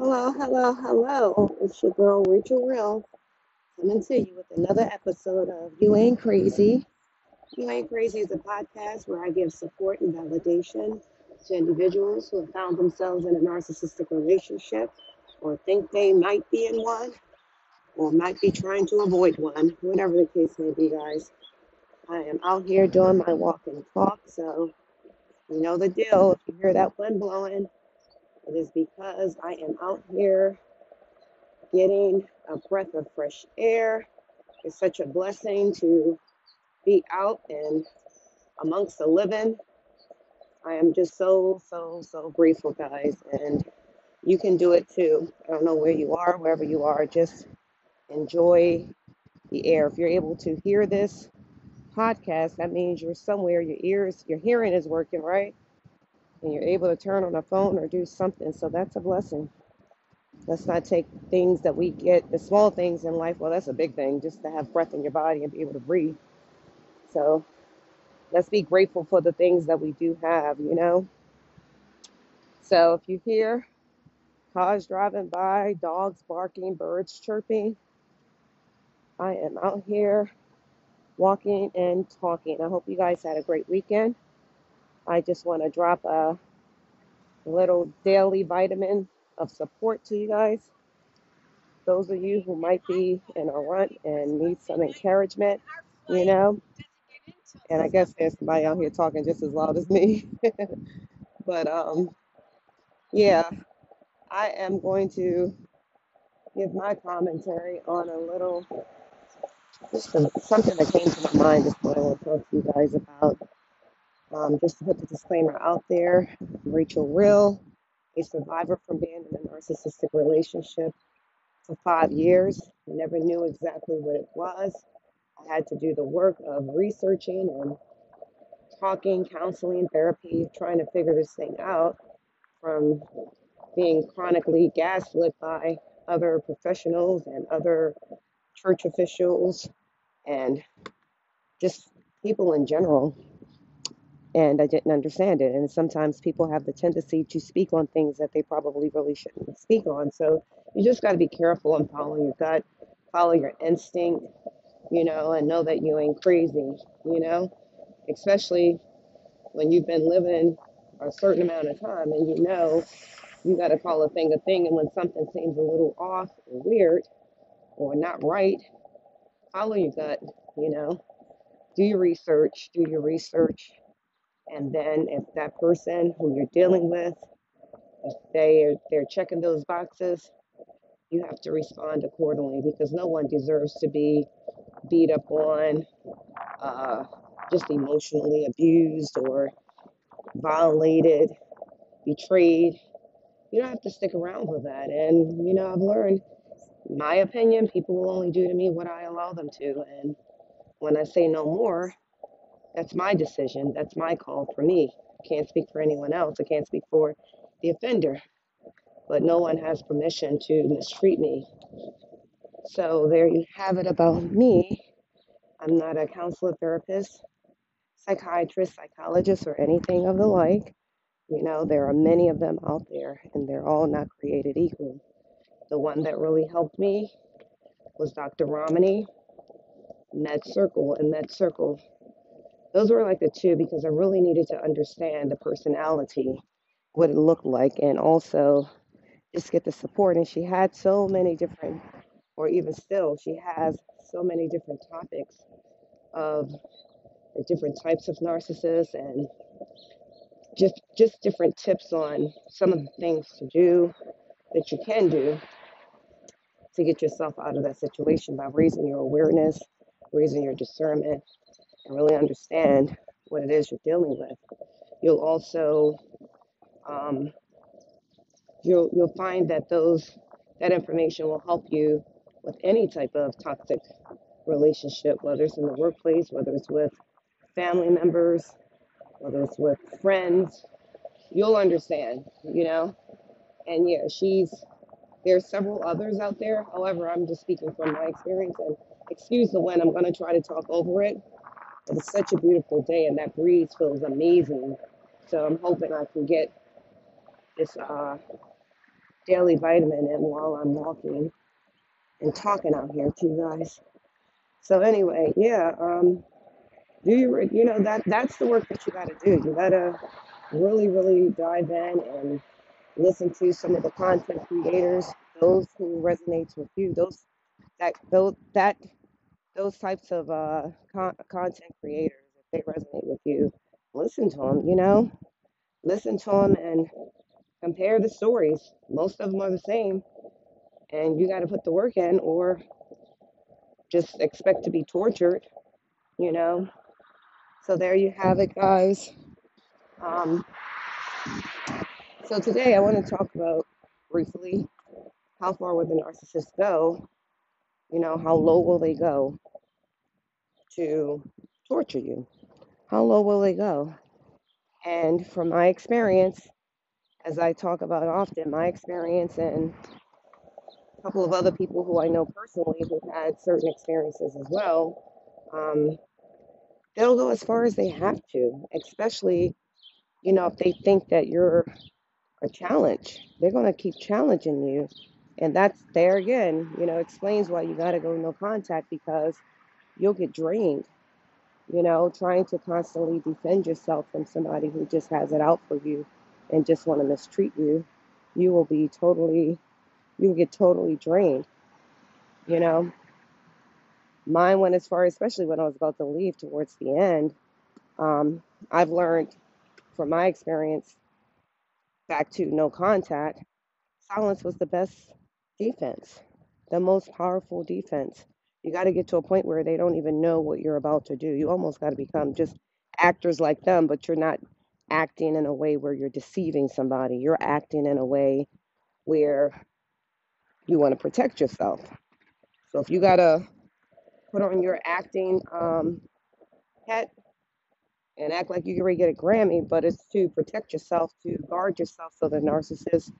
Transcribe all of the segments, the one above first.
Hello, hello, hello. Oh, it's your girl Rachel Real coming to you with another episode of You Ain't Crazy. You Ain't Crazy is a podcast where I give support and validation to individuals who have found themselves in a narcissistic relationship or think they might be in one or might be trying to avoid one, whatever the case may be, guys. I am out here doing my walk and talk, so you know the deal. If you hear that wind blowing, it is because I am out here getting a breath of fresh air. It's such a blessing to be out and amongst the living. I am just so, so, so grateful, guys. And you can do it too. I don't know where you are, wherever you are, just enjoy the air. If you're able to hear this podcast, that means you're somewhere, your ears, your hearing is working, right? And you're able to turn on a phone or do something. So that's a blessing. Let's not take things that we get, the small things in life. Well, that's a big thing, just to have breath in your body and be able to breathe. So let's be grateful for the things that we do have, you know? So if you hear cars driving by, dogs barking, birds chirping, I am out here walking and talking. I hope you guys had a great weekend. I just want to drop a little daily vitamin of support to you guys. Those of you who might be in a rut and need some encouragement, you know, and I guess there's somebody out here talking just as loud as me. but um, yeah, I am going to give my commentary on a little, just some, something that came to my mind is what I want to talk to you guys about. Um, just to put the disclaimer out there, Rachel Real, a survivor from being in a narcissistic relationship for five years. Never knew exactly what it was. I had to do the work of researching and talking, counseling, therapy, trying to figure this thing out from being chronically gaslit by other professionals and other church officials and just people in general. And I didn't understand it. And sometimes people have the tendency to speak on things that they probably really shouldn't speak on. So you just got to be careful and follow your gut, follow your instinct, you know, and know that you ain't crazy, you know, especially when you've been living a certain amount of time and you know you got to call a thing a thing. And when something seems a little off or weird or not right, follow your gut, you know, do your research, do your research. And then if that person who you're dealing with, if they are, they're checking those boxes, you have to respond accordingly because no one deserves to be beat up on, uh, just emotionally abused or violated, betrayed. You don't have to stick around with that. And, you know, I've learned, my opinion, people will only do to me what I allow them to. And when I say no more, that's my decision. That's my call for me. I can't speak for anyone else. I can't speak for the offender. But no one has permission to mistreat me. So there you have it about me. I'm not a counselor, therapist, psychiatrist, psychologist, or anything of the like. You know, there are many of them out there, and they're all not created equal. The one that really helped me was Dr. Ramani, Med Circle, and Med Circle. Those were like the two because I really needed to understand the personality, what it looked like, and also just get the support. And she had so many different, or even still, she has so many different topics of the different types of narcissists and just just different tips on some of the things to do that you can do to get yourself out of that situation by raising your awareness, raising your discernment, and really understand what it is you're dealing with. You'll also um, you'll you'll find that those that information will help you with any type of toxic relationship, whether it's in the workplace, whether it's with family members, whether it's with friends. You'll understand, you know. And yeah, she's there's several others out there. However, I'm just speaking from my experience. And excuse the wind. I'm going to try to talk over it. But it's such a beautiful day, and that breeze feels amazing. So I'm hoping I can get this uh, daily vitamin in while I'm walking and talking out here to you guys. So anyway, yeah, um, do you you know that that's the work that you got to do. You got to really, really dive in and listen to some of the content creators, those who resonates with you, those that those that those types of uh, con- content creators, if they resonate with you, listen to them. You know, listen to them and compare the stories. Most of them are the same, and you got to put the work in, or just expect to be tortured. You know. So there you have it, guys. Um, so today I want to talk about briefly how far will the narcissist go You know, how low will they go to torture you? How low will they go? And from my experience, as I talk about often, my experience and a couple of other people who I know personally who've had certain experiences as well, um, they'll go as far as they have to, especially, you know, if they think that you're a challenge. They're going to keep challenging you. And that's there again, you know, explains why you got to go no contact because you'll get drained you know, trying to constantly defend yourself from somebody who just has it out for you and just want to mistreat you, you will be totally, you will get totally drained. You know, mine went as far, especially when I was about to leave towards the end. Um, I've learned from my experience back to no contact, silence was the best defense, the most powerful defense. You got to get to a point where they don't even know what you're about to do. You almost got to become just actors like them, but you're not acting in a way where you're deceiving somebody. You're acting in a way where you want to protect yourself. So if you got to put on your acting um, hat and act like you can ready to get a Grammy, but it's to protect yourself, to guard yourself so the narcissist,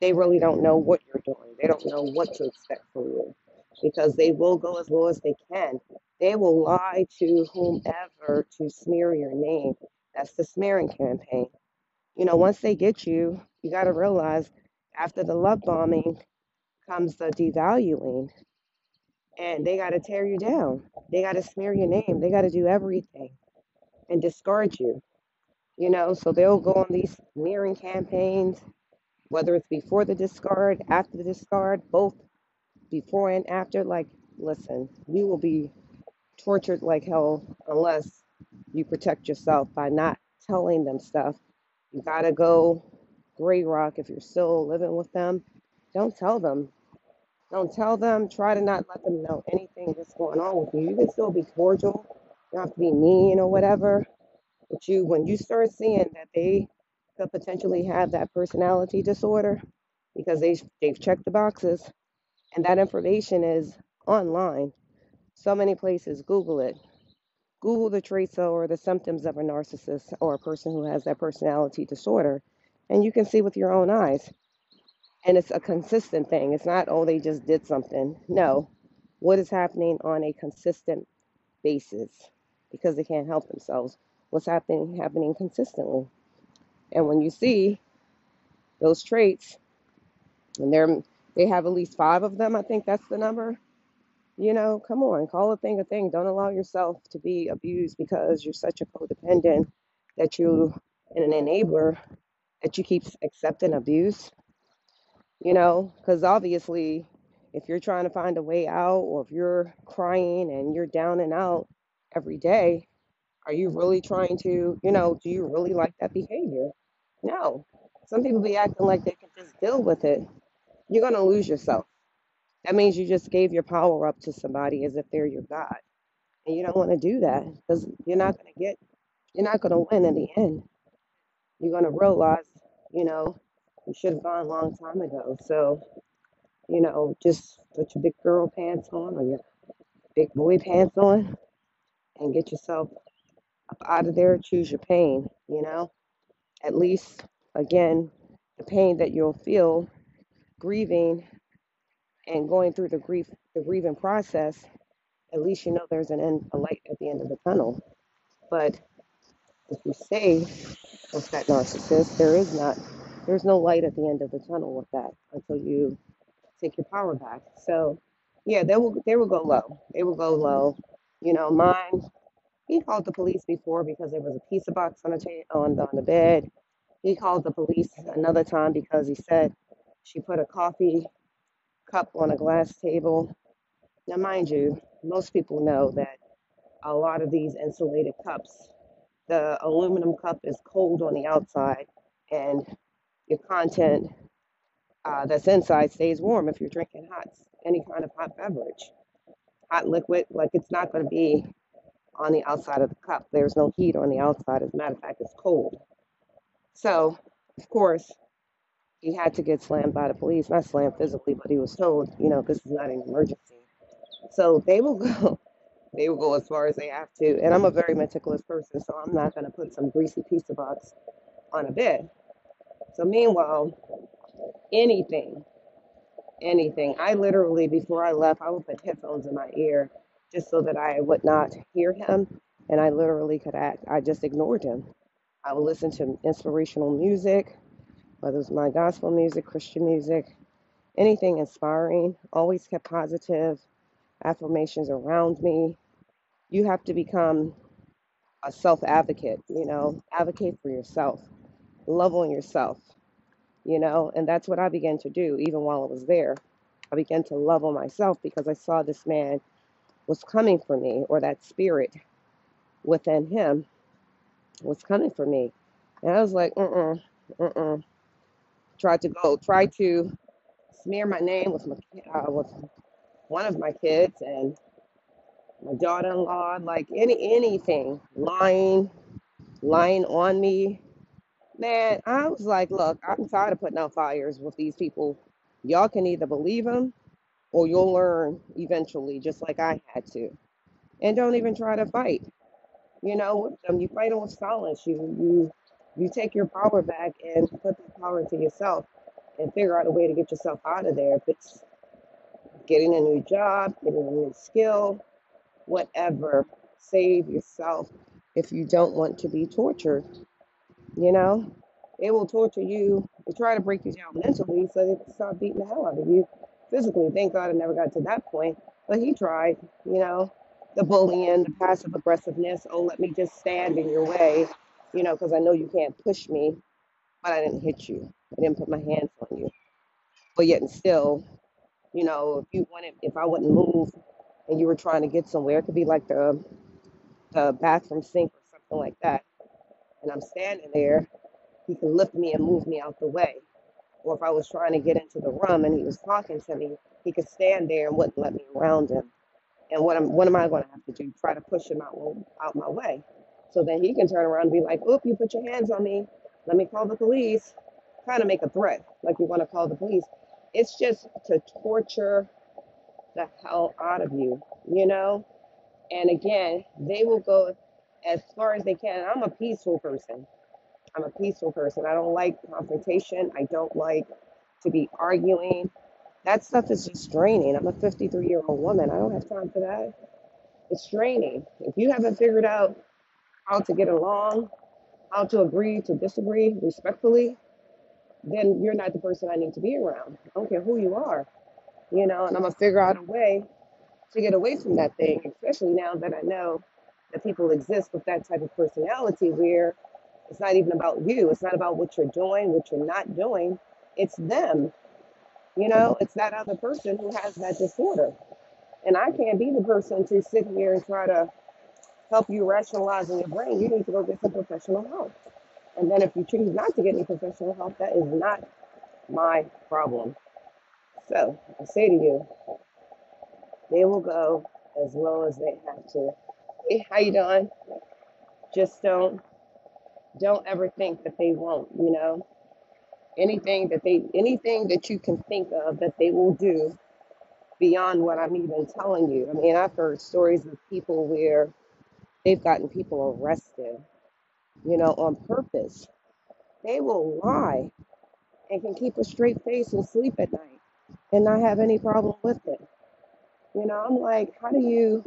they really don't know what you're doing. They don't know what to expect from you because they will go as low as they can. They will lie to whomever to smear your name. That's the smearing campaign. You know, once they get you, you got to realize after the love bombing comes the devaluing, and they got to tear you down. They got to smear your name. They got to do everything and discard you. You know, so they'll go on these smearing campaigns, whether it's before the discard, after the discard, both before and after. Like, listen, you will be tortured like hell unless you protect yourself by not telling them stuff. You got to go gray rock if you're still living with them. Don't tell them. Don't tell them. Try to not let them know anything that's going on with you. You can still be cordial. You don't have to be mean or whatever. But you, when you start seeing that they could potentially have that personality disorder because they they've checked the boxes and that information is online. So many places. Google it. Google the traits or the symptoms of a narcissist or a person who has that personality disorder, and you can see with your own eyes. And it's a consistent thing. It's not, oh, they just did something. No, what is happening on a consistent basis because they can't help themselves. What's happening happening consistently. And when you see those traits, and they're they have at least five of them, I think that's the number. You know, come on, call a thing a thing. Don't allow yourself to be abused because you're such a codependent that you and an enabler that you keep accepting abuse you know, because obviously, if you're trying to find a way out or if you're crying and you're down and out every day, are you really trying to, you know, do you really like that behavior? No. Some people be acting like they can just deal with it. You're going to lose yourself. That means you just gave your power up to somebody as if they're your God. And you don't want to do that because you're not going to get, you're not going to win in the end. You're going to realize, you know, you should have gone a long time ago. So, you know, just put your big girl pants on or your big boy pants on and get yourself up out of there. Choose your pain, you know? At least, again, the pain that you'll feel grieving and going through the grief, the grieving process, at least you know there's an end, a light at the end of the tunnel. But if you stay with that narcissist, there is not. There's no light at the end of the tunnel with that until you take your power back. So, yeah, they will they will go low. They will go low. You know, mine. He called the police before because there was a pizza box on the on the, on the bed. He called the police another time because he said she put a coffee cup on a glass table. Now, mind you, most people know that a lot of these insulated cups, the aluminum cup is cold on the outside, and your content uh, that's inside stays warm if you're drinking hot, any kind of hot beverage, hot liquid. Like it's not going to be on the outside of the cup. There's no heat on the outside. As a matter of fact, it's cold. So, of course, he had to get slammed by the police. Not slammed physically, but he was told, you know, this is not an emergency. So they will go. They will go as far as they have to. And I'm a very meticulous person, so I'm not going to put some greasy pizza box on a bed. So meanwhile, anything anything. I literally, before I left, I would put headphones in my ear just so that I would not hear him and I literally could act. I just ignored him. I would listen to inspirational music, whether it's my gospel music, Christian music, anything inspiring. Always kept positive affirmations around me. You have to become a self advocate, you know, advocate for yourself, love on yourself, you know, and that's what I began to do even while I was there. I began to love on myself because I saw this man was coming for me, or that spirit within him was coming for me. And I was like, uh uh-uh, uh, Tried to go, tried to smear my name with my, uh, with one of my kids and my daughter-in-law, like any anything, lying, lying on me. Man, I was like, look, I'm tired of putting out fires with these people. Y'all can either believe them or you'll learn eventually, just like I had to. And don't even try to fight. You know, with them, you fight with silence. You you you take your power back and put that power into yourself and figure out a way to get yourself out of there. If it's getting a new job, getting a new skill, whatever, save yourself if you don't want to be tortured. You know, they will torture you and try to break you down mentally so they can stop beating the hell out of you physically. Thank God I never got to that point, but he tried, you know, the bullying, the passive aggressiveness. Oh, let me just stand in your way, you know, because I know you can't push me, but I didn't hit you. I didn't put my hands on you. But yet and still, you know, if you wanted, if I wouldn't move and you were trying to get somewhere, it could be like the, the bathroom sink or something like that. And I'm standing there, he could lift me and move me out the way. Or if I was trying to get into the room and he was talking to me, he could stand there and wouldn't let me around him. And what am what am I going to have to do? Try to push him out out my way, so then he can turn around and be like, "Oop, you put your hands on me. Let me call the police." Kind of make a threat, like you want to call the police. It's just to torture the hell out of you, you know. And again, they will go as far as they can. I'm a peaceful person. I'm a peaceful person. I don't like confrontation. I don't like to be arguing. That stuff is just draining. I'm a 53 year old woman. I don't have time for that. It's draining. If you haven't figured out how to get along, how to agree to disagree respectfully, then you're not the person I need to be around. I don't care who you are, you know, and I'm gonna figure out a way to get away from that thing, especially now that I know that people exist with that type of personality where it's not even about you. It's not about what you're doing, what you're not doing. It's them. You know, it's that other person who has that disorder. And I can't be the person to sit here and try to help you rationalize in your brain. You need to go get some professional help. And then if you choose not to get any professional help, that is not my problem. So I say to you, they will go as low as they have to. Hey, how you doing? Just don't don't ever think that they won't, you know. Anything that they anything that you can think of that they will do beyond what I'm even telling you. I mean, I've heard stories of people where they've gotten people arrested, you know, on purpose. They will lie and can keep a straight face and sleep at night and not have any problem with it. You know, I'm like, how do you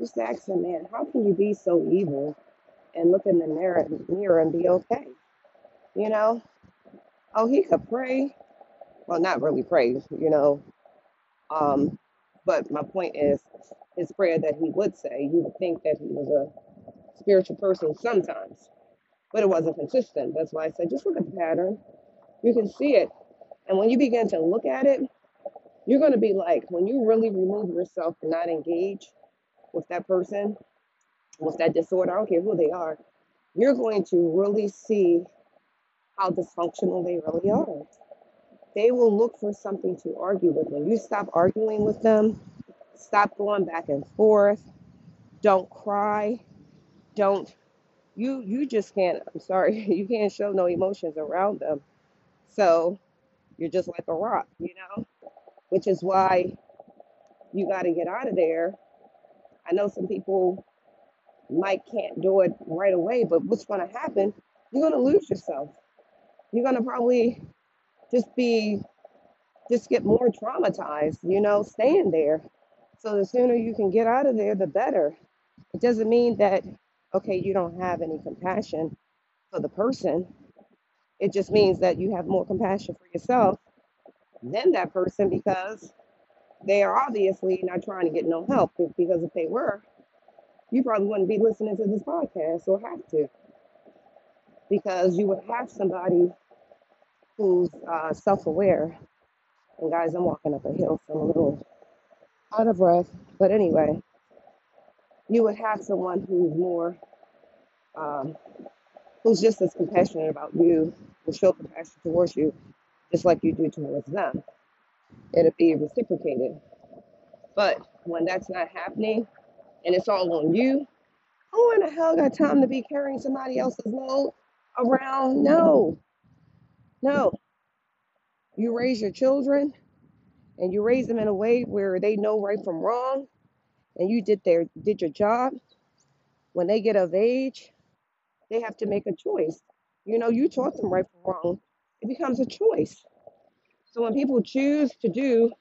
just ask them, man, how can you be so evil and look in the mirror, mirror and be okay? You know, Oh, he could pray. Well, not really pray, you know. Um, but my point is, his prayer that he would say, you would think that he was a spiritual person sometimes, but it wasn't consistent. That's why I said, just look at the pattern. You can see it. And when you begin to look at it, you're going to be like, when you really remove yourself and not engage with that person, with that disorder, I don't care who they are, you're going to really see how dysfunctional they really are. They will look for something to argue with. When you stop arguing with them, stop going back and forth, don't cry, don't you you just can't I'm sorry, you can't show no emotions around them. So you're just like a rock, you know? Which is why you gotta get out of there. I know some people might can't do it right away, but what's gonna happen, you're gonna lose yourself. You're gonna probably just be just get more traumatized, you know, staying there. So the sooner you can get out of there, the better. It doesn't mean that, okay, you don't have any compassion for the person. It just means that you have more compassion for yourself than that person because they are obviously not trying to get no help. Because if they were, you probably wouldn't be listening to this podcast or have to, because you would have somebody who's uh, self aware. And guys, I'm walking up a hill, so I'm a little out of breath. But anyway, you would have someone who's more, um, who's just as compassionate about you, will show compassion towards you, just like you do towards them. It'll be reciprocated. But when that's not happening and it's all on you, who in the hell got time to be carrying somebody else's load around? No, no. You raise your children and you raise them in a way where they know right from wrong and you did their did your job. When they get of age, they have to make a choice. You know, you taught them right from wrong. It becomes a choice. So when people choose to do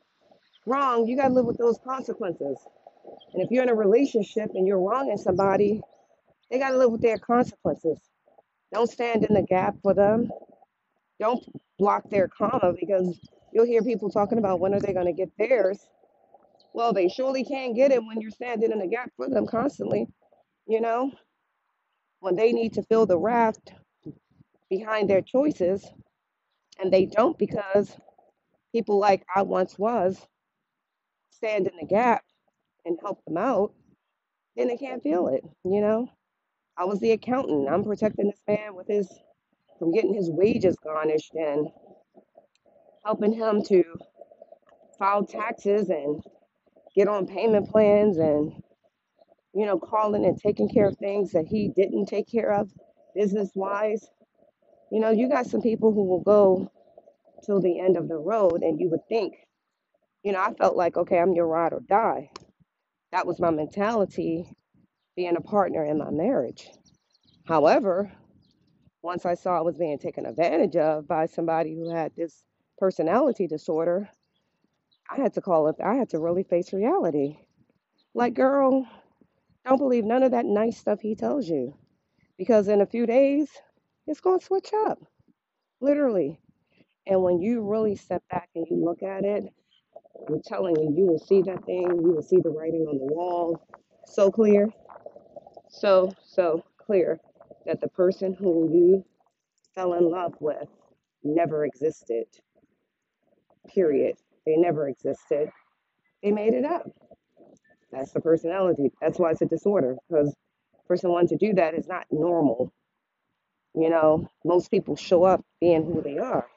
wrong, you got to live with those consequences. And if you're in a relationship and you're wronging somebody, they got to live with their consequences. Don't stand in the gap for them. Don't block their karma because you'll hear people talking about when are they going to get theirs. Well, they surely can't get it when you're standing in the gap for them constantly. You know, when they need to fill the raft behind their choices and they don't because people like I once was stand in the gap and help them out, then they can't feel it. You know, I was the accountant. I'm protecting this man with his from getting his wages garnished and helping him to file taxes and get on payment plans and you know calling and taking care of things that he didn't take care of business wise. You know, you got some people who will go till the end of the road and you would think, you know, I felt like, okay, I'm your ride or die. That was my mentality being a partner in my marriage. However, once I saw I was being taken advantage of by somebody who had this personality disorder, I had to call it, I had to really face reality. Like, girl, don't believe none of that nice stuff he tells you because in a few days, it's going to switch up, literally. And when you really step back and you look at it, I'm telling you, you will see that thing, you will see the writing on the wall so clear, so, so clear that the person who you fell in love with never existed, period. They never existed. They made it up. That's the personality. That's why it's a disorder because person wanting to do that is not normal. You know, most people show up being who they are.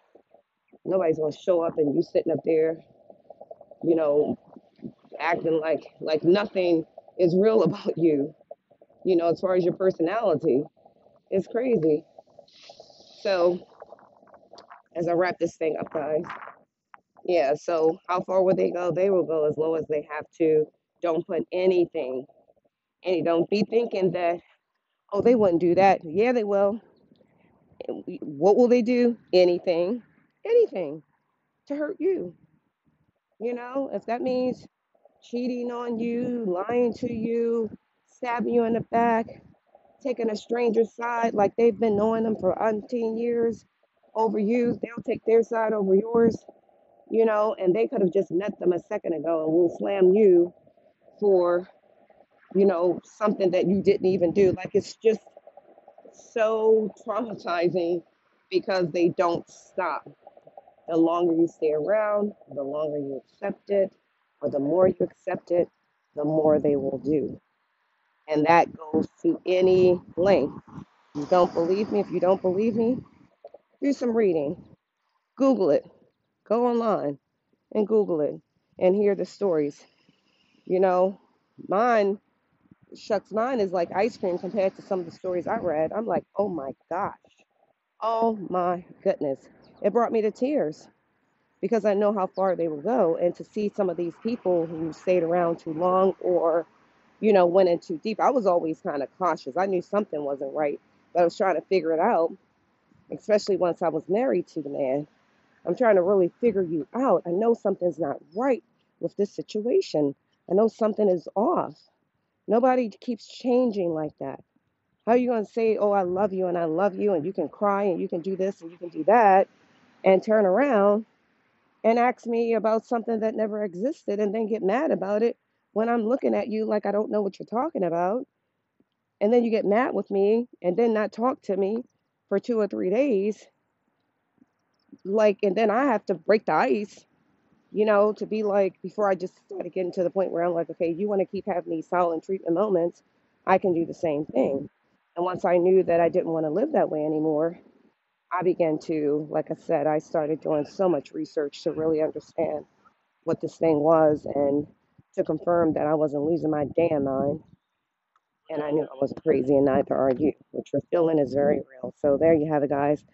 Nobody's gonna show up and you sitting up there, you know, acting like like nothing is real about you. You know, as far as your personality, it's crazy. So as I wrap this thing up, guys, yeah. So how far will they go? They will go as low as they have to. Don't put anything. Any. Don't be thinking that oh they wouldn't do that. Yeah, they will. What will they do? Anything, anything to hurt you. You know, if that means cheating on you, lying to you, stabbing you in the back, taking a stranger's side like they've been knowing them for umpteen years, over you. They'll take their side over yours, you know, and they could have just met them a second ago and will slam you for, you know, something that you didn't even do. Like it's just so traumatizing because they don't stop. The longer you stay around, the longer you accept it, or the more you accept it, the more they will do. And that goes to any length. You don't believe me? If you don't believe me, do some reading. Google it. Go online and Google it and hear the stories. You know, mine, shucks, mine is like ice cream compared to some of the stories I read. I'm like, oh my gosh. Oh my goodness. It brought me to tears because I know how far they will go. And to see some of these people who stayed around too long or, you know, went in too deep, I was always kind of cautious. I knew something wasn't right, but I was trying to figure it out, especially once I was married to the man. I'm trying to really figure you out. I know something's not right with this situation. I know something is off. Nobody keeps changing like that. How are you going to say, oh, I love you and I love you, and you can cry and you can do this and you can do that, and turn around and ask me about something that never existed and then get mad about it when I'm looking at you like I don't know what you're talking about? And then you get mad with me and then not talk to me for two or three days. Like, and then I have to break the ice you know, to be like, before I just started getting to the point where I'm like, okay, you want to keep having these silent treatment moments, I can do the same thing. And once I knew that I didn't want to live that way anymore, I began to, like I said, I started doing so much research to really understand what this thing was and to confirm that I wasn't losing my damn mind. And I knew I wasn't crazy, and neither are you. What you're feeling is very real. So there you have it, guys.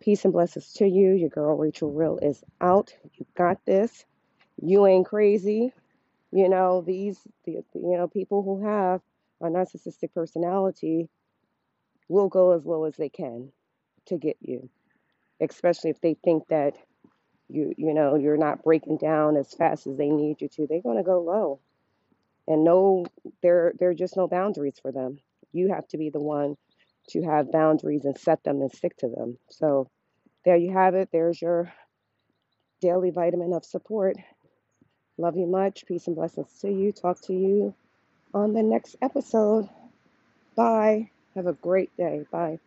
Peace and blessings to you. Your girl Rachel Real is out. You got this. You ain't crazy You know, these, the, you know, people who have a narcissistic personality will go as low as they can to get you, especially if they think that you, you know, you're not breaking down as fast as they need you to. They're going to go low, and no, there, there are just no boundaries for them. You have to be the one to have boundaries and set them and stick to them. So there you have it. There's your daily vitamin of support. Love you much. Peace and blessings to you. Talk to you on the next episode. Bye. Have a great day. Bye.